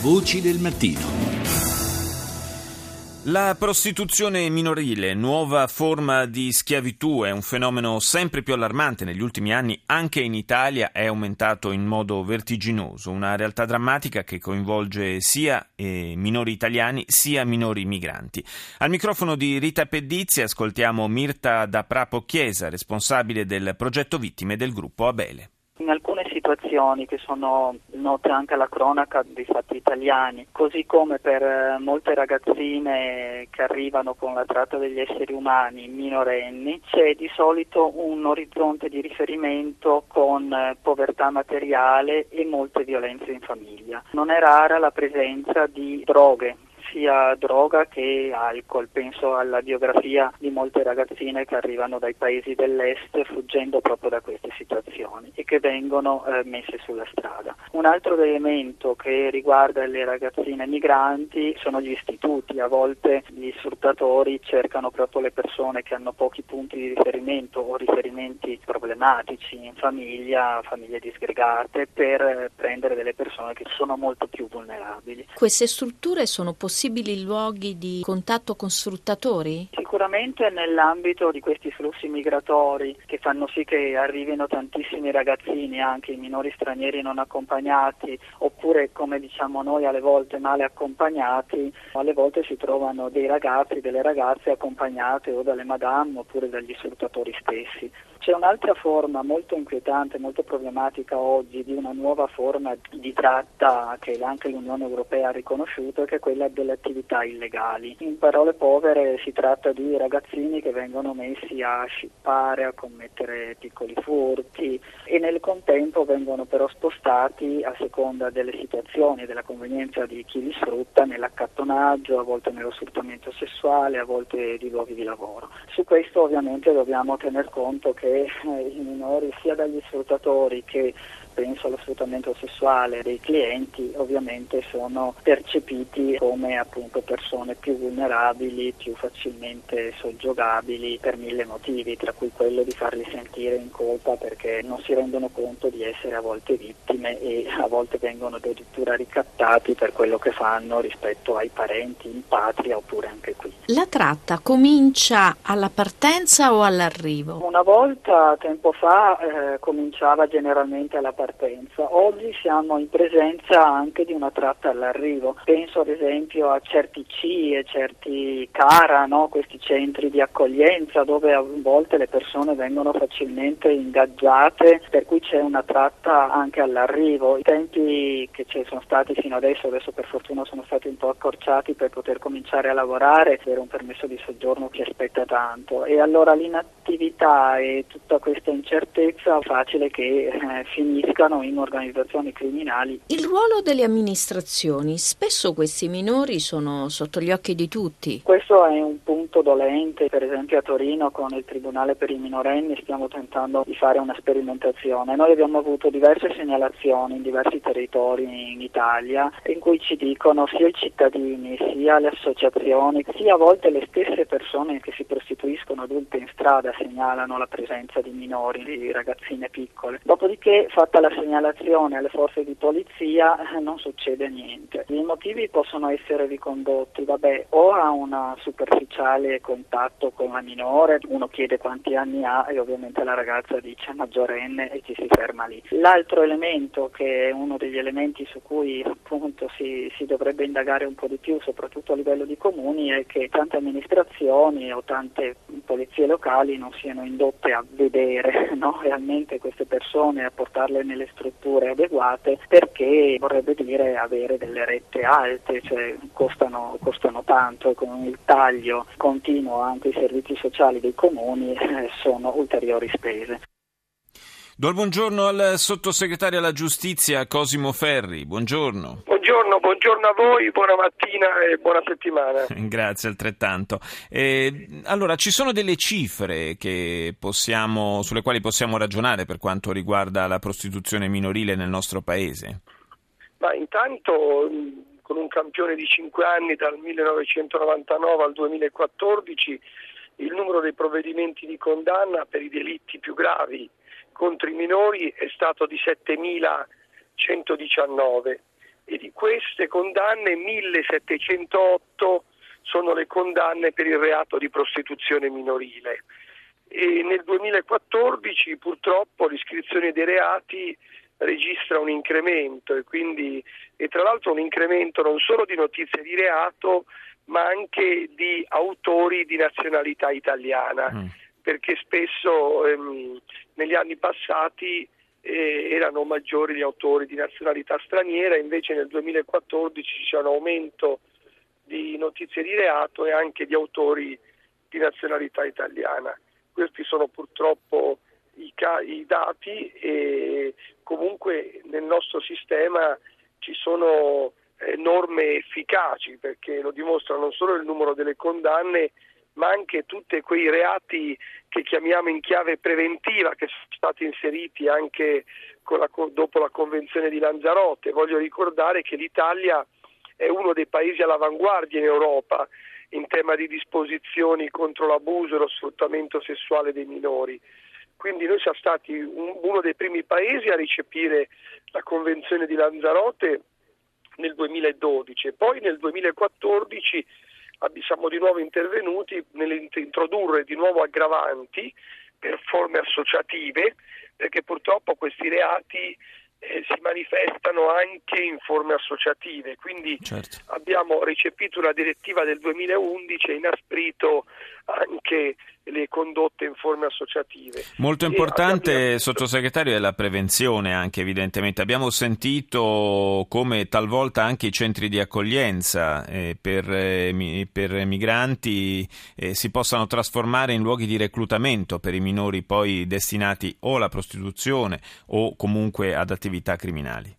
Voci del mattino. La prostituzione minorile, nuova forma di schiavitù, è un fenomeno sempre più allarmante negli ultimi anni, anche in Italia è aumentato in modo vertiginoso, una realtà drammatica che coinvolge sia eh, minori italiani sia minori migranti. Al microfono di Rita Pedizzi ascoltiamo Mirta da Prapo Chiesa, responsabile del progetto Vittime del gruppo Abele in alcune situazioni che sono note anche alla cronaca dei fatti italiani, così come per eh, molte ragazzine che arrivano con la tratta degli esseri umani minorenni, c'è di solito un orizzonte di riferimento con eh, povertà materiale e molte violenze in famiglia. Non è rara la presenza di droghe sia droga che alcol. Penso alla biografia di molte ragazzine che arrivano dai paesi dell'est fuggendo proprio da queste situazioni e che vengono eh, messe sulla strada. Un altro elemento che riguarda le ragazzine migranti sono gli istituti. A volte gli sfruttatori cercano proprio le persone che hanno pochi punti di riferimento o riferimenti problematici in famiglia, famiglie disgregate, per prendere delle persone che sono molto più vulnerabili. Queste strutture sono possibili possibili luoghi di contatto con sfruttatori? Sicuramente nell'ambito di questi flussi migratori che fanno sì che arrivino tantissimi ragazzini, anche i minori stranieri non accompagnati, oppure come diciamo noi alle volte male accompagnati, alle volte si trovano dei ragazzi, delle ragazze accompagnate o dalle madame oppure dagli sfruttatori stessi. C'è un'altra forma molto inquietante, molto problematica oggi di una nuova forma di tratta che anche l'Unione Europea ha riconosciuto, che è quella delle attività illegali. In parole povere si tratta di ragazzini che vengono messi a scippare, a commettere piccoli furti e nel contempo vengono però spostati a seconda delle situazioni e della convenienza di chi li sfrutta nell'accattonaggio, a volte nello sfruttamento sessuale, a volte di luoghi di lavoro. Su questo ovviamente dobbiamo tener conto che eh, i minori sia dagli sfruttatori che penso allo sfruttamento sessuale dei clienti ovviamente sono percepiti come appunto persone più vulnerabili, più facilmente soggiogabili per mille motivi, tra cui quello di farli sentire in colpa perché non si rendono conto di essere a volte vittime e a volte vengono addirittura ricattati per quello che fanno rispetto ai parenti in patria oppure anche qui. La tratta comincia alla partenza o all'arrivo? Una volta, tempo fa, eh, cominciava generalmente alla partenza partenza. Oggi siamo in presenza anche di una tratta all'arrivo. Penso ad esempio a certi CIE, certi CARA, no? questi centri di accoglienza dove a volte le persone vengono facilmente ingaggiate, per cui c'è una tratta anche all'arrivo. I tempi che ci sono stati fino adesso, adesso per fortuna sono stati un po' accorciati per poter cominciare a lavorare, per un permesso di soggiorno che aspetta tanto. E allora l'inattività e tutta questa incertezza facile che eh, finisca infiltrano in organizzazioni criminali. Il ruolo delle amministrazioni, spesso questi minori sono sotto gli occhi di tutti. Questo è un punto dolente, per esempio a Torino con il Tribunale per i minorenni stiamo tentando di fare una sperimentazione. Noi abbiamo avuto diverse segnalazioni in diversi territori in Italia in cui ci dicono sia i cittadini sia le associazioni sia a volte le stesse persone che si prostituiscono adulte in strada segnalano la presenza di minori, di ragazzine piccole. Dopodiché fatta la la segnalazione alle forze di polizia eh, non succede niente. I motivi possono essere ricondotti vabbè, o a un superficiale contatto con la minore, uno chiede quanti anni ha e ovviamente la ragazza dice maggiorenne e ci si ferma lì. L'altro elemento che è uno degli elementi su cui appunto si, si dovrebbe indagare un po' di più, soprattutto a livello di comuni, è che tante amministrazioni o tante polizie locali non siano indotte a vedere no, realmente queste persone, a portarle nelle strutture adeguate perché vorrebbe dire avere delle rette alte, cioè costano, costano tanto e con il taglio continuo anche i servizi sociali dei comuni eh, sono ulteriori spese. Do il buongiorno al sottosegretario alla giustizia Cosimo Ferri. Buongiorno. Buongiorno, buongiorno a voi, buona mattina e buona settimana. Grazie altrettanto. Eh, allora, ci sono delle cifre possiamo, sulle quali possiamo ragionare per quanto riguarda la prostituzione minorile nel nostro paese? Ma intanto con un campione di 5 anni dal 1999 al 2014 il numero dei provvedimenti di condanna per i delitti più gravi contro i minori è stato di 7.119 e di queste condanne 1708 sono le condanne per il reato di prostituzione minorile. E nel 2014 purtroppo l'iscrizione dei reati registra un incremento e, quindi, e tra l'altro un incremento non solo di notizie di reato ma anche di autori di nazionalità italiana, mm. perché spesso ehm, negli anni passati eh, erano maggiori gli autori di nazionalità straniera, invece nel 2014 c'è un aumento di notizie di reato e anche di autori di nazionalità italiana. Questi sono purtroppo i, ca- i dati e comunque nel nostro sistema ci sono eh, norme efficaci perché lo dimostra non solo il numero delle condanne ma anche tutti quei reati che chiamiamo in chiave preventiva che sono stati inseriti anche la, dopo la Convenzione di Lanzarote. Voglio ricordare che l'Italia è uno dei paesi all'avanguardia in Europa in tema di disposizioni contro l'abuso e lo sfruttamento sessuale dei minori. Quindi noi siamo stati un, uno dei primi paesi a recepire la Convenzione di Lanzarote nel 2012 e poi nel 2014 siamo di nuovo intervenuti nell'introdurre di nuovo aggravanti per forme associative perché purtroppo questi reati eh, si manifestano anche in forme associative, quindi certo. abbiamo recepito una direttiva del 2011 e inasprito anche le condotte in forme associative. Molto importante, abbiamo... sottosegretario, è la prevenzione anche evidentemente. Abbiamo sentito come talvolta anche i centri di accoglienza eh, per, eh, per, migranti eh, si possano trasformare in luoghi di reclutamento per i minori poi destinati o alla prostituzione o comunque ad attività criminali.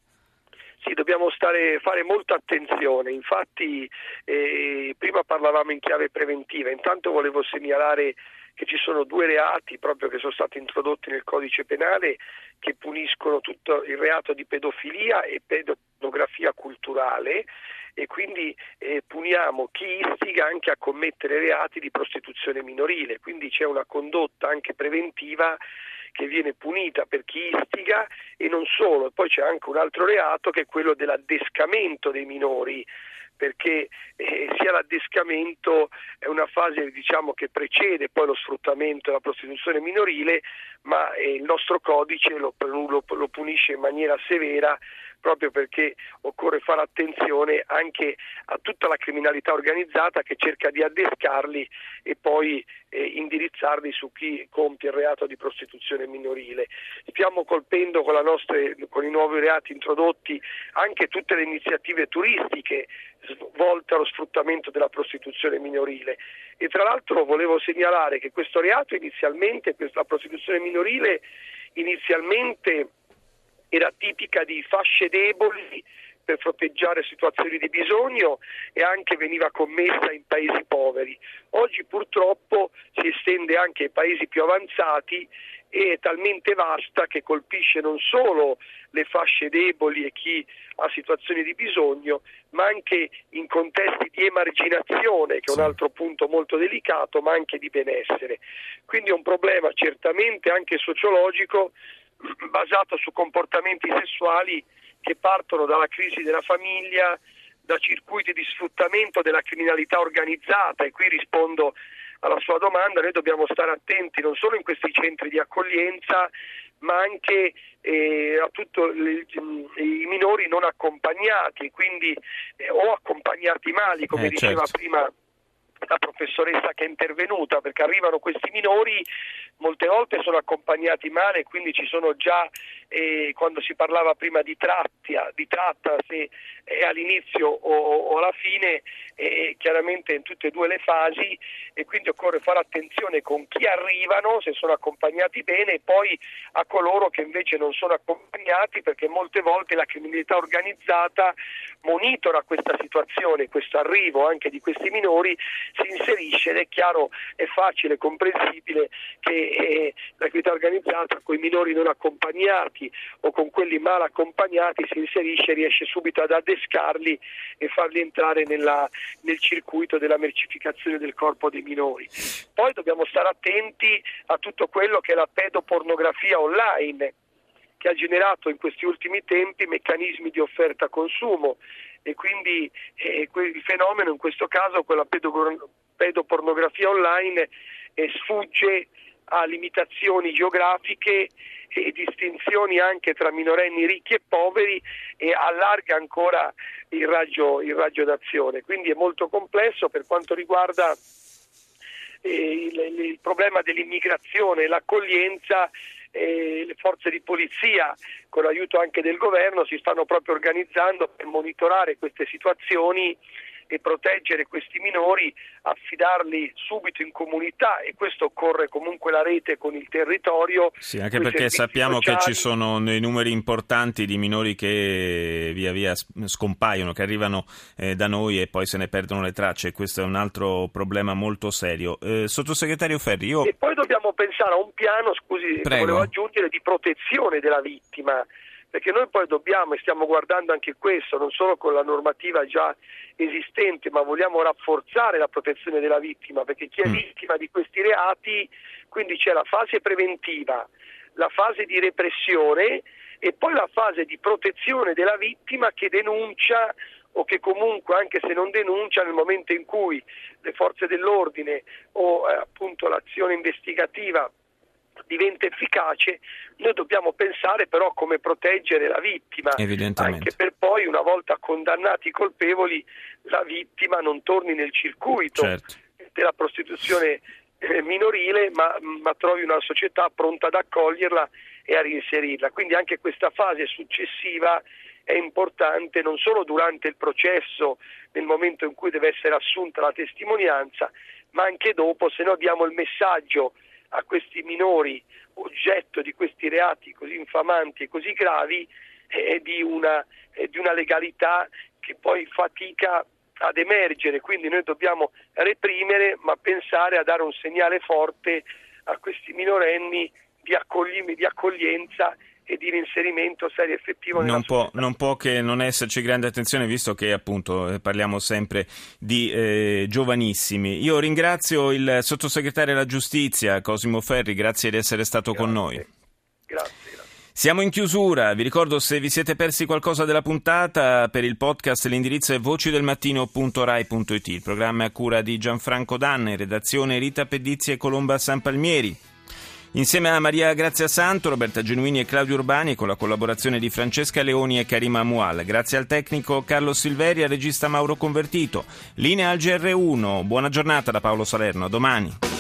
Sì, dobbiamo stare, fare molta attenzione, infatti eh, prima parlavamo in chiave preventiva, intanto volevo segnalare che ci sono due reati proprio che sono stati introdotti nel codice penale che puniscono tutto il reato di pedofilia e pedografia culturale e quindi eh, puniamo chi istiga anche a commettere reati di prostituzione minorile, quindi c'è una condotta anche preventiva che viene punita per chi istiga e non solo, poi c'è anche un altro reato che è quello dell'addescamento dei minori perché eh, sia l'addescamento è una fase diciamo, che precede poi lo sfruttamento e la prostituzione minorile, ma eh, il nostro codice lo, lo, lo punisce in maniera severa proprio perché occorre fare attenzione anche a tutta la criminalità organizzata che cerca di addescarli e poi eh, indirizzarli su chi compie il reato di prostituzione minorile. Stiamo colpendo con, nostre, con i nuovi reati introdotti anche tutte le iniziative turistiche volte allo sfruttamento della prostituzione minorile e tra l'altro volevo segnalare che questo reato inizialmente, la prostituzione minorile inizialmente era tipica di fasce deboli per fronteggiare situazioni di bisogno e anche veniva commessa in paesi poveri. Oggi purtroppo si estende anche ai paesi più avanzati e è talmente vasta che colpisce non solo le fasce deboli e chi ha situazioni di bisogno, ma anche in contesti di emarginazione, che è un altro punto molto delicato, ma anche di benessere. Quindi è un problema certamente anche sociologico basato su comportamenti sessuali che partono dalla crisi della famiglia, da circuiti di sfruttamento della criminalità organizzata e qui rispondo alla sua domanda, noi dobbiamo stare attenti non solo in questi centri di accoglienza ma anche eh, a tutti i minori non accompagnati, quindi eh, o accompagnati mali, come eh, diceva certo. prima la professoressa che è intervenuta, perché arrivano questi minori, molte volte sono accompagnati male, quindi ci sono già, eh, quando si parlava prima di, trattia, di tratta, se è all'inizio o, o alla fine, eh, chiaramente in tutte e due le fasi, e quindi occorre fare attenzione con chi arrivano, se sono accompagnati bene, e poi a coloro che invece non sono accompagnati, perché molte volte la criminalità organizzata monitora questa situazione, questo arrivo anche di questi minori si inserisce ed è chiaro, è facile, comprensibile che eh, l'attività organizzata con i minori non accompagnati o con quelli mal accompagnati si inserisce e riesce subito ad addescarli e farli entrare nella, nel circuito della mercificazione del corpo dei minori. Poi dobbiamo stare attenti a tutto quello che è la pedopornografia online che ha generato in questi ultimi tempi meccanismi di offerta-consumo e quindi eh, il fenomeno in questo caso, quella pedopornografia online, eh, sfugge a limitazioni geografiche e distinzioni anche tra minorenni ricchi e poveri e allarga ancora il raggio, il raggio d'azione. Quindi è molto complesso per quanto riguarda eh, il, il, problema dell'immigrazione e l'accoglienza eh, le forze di polizia, con l'aiuto anche del governo, si stanno proprio organizzando per monitorare queste situazioni e proteggere questi minori, affidarli subito in comunità e questo occorre comunque la rete con il territorio. Sì, anche perché sappiamo sociali. che ci sono dei numeri importanti di minori che via via scompaiono, che arrivano eh, da noi e poi se ne perdono le tracce questo è un altro problema molto serio. Eh, sottosegretario Ferri, io... E poi dobbiamo pensare a un piano, scusi, volevo aggiungere, di protezione della vittima perché noi poi dobbiamo e stiamo guardando anche questo, non solo con la normativa già esistente, ma vogliamo rafforzare la protezione della vittima, perché chi è mm. vittima di questi reati, quindi c'è la fase preventiva, la fase di repressione e poi la fase di protezione della vittima che denuncia o che comunque anche se non denuncia nel momento in cui le forze dell'ordine o eh, appunto l'azione investigativa diventa efficace, noi dobbiamo pensare però a come proteggere la vittima, anche per poi una volta condannati i colpevoli la vittima non torni nel circuito certo. della prostituzione eh, minorile ma, ma trovi una società pronta ad accoglierla e a reinserirla. Quindi anche questa fase successiva è importante non solo durante il processo, nel momento in cui deve essere assunta la testimonianza, ma anche dopo, se no diamo il messaggio a questi minori oggetto di questi reati così infamanti e così gravi è di una, è di una legalità che poi fatica ad emergere, quindi noi dobbiamo reprimere ma pensare a dare un segnale forte a questi minorenni di, accogli- di accoglienza e di reinserimento serio e effettivo non può, non può, che non esserci grande attenzione visto che appunto eh, parliamo sempre di eh, giovanissimi. Io ringrazio il sottosegretario della giustizia Cosimo Ferri, grazie di essere stato grazie. con noi. Grazie. Siamo in chiusura, vi ricordo se vi siete persi qualcosa della puntata per il podcast l'indirizzo è voci-del-mattino.rai.it. Il programma è a cura di Gianfranco Danne, redazione Rita Pedizzi e Colomba San Palmieri. Insieme a Maria Grazia Santo, Roberta Genuini e Claudio Urbani con la collaborazione di Francesca Leoni e Karima Mual. Grazie al tecnico Carlo Silveri e al regista Mauro Convertito. Linea al GR1. Buona giornata da Paolo Salerno. A domani.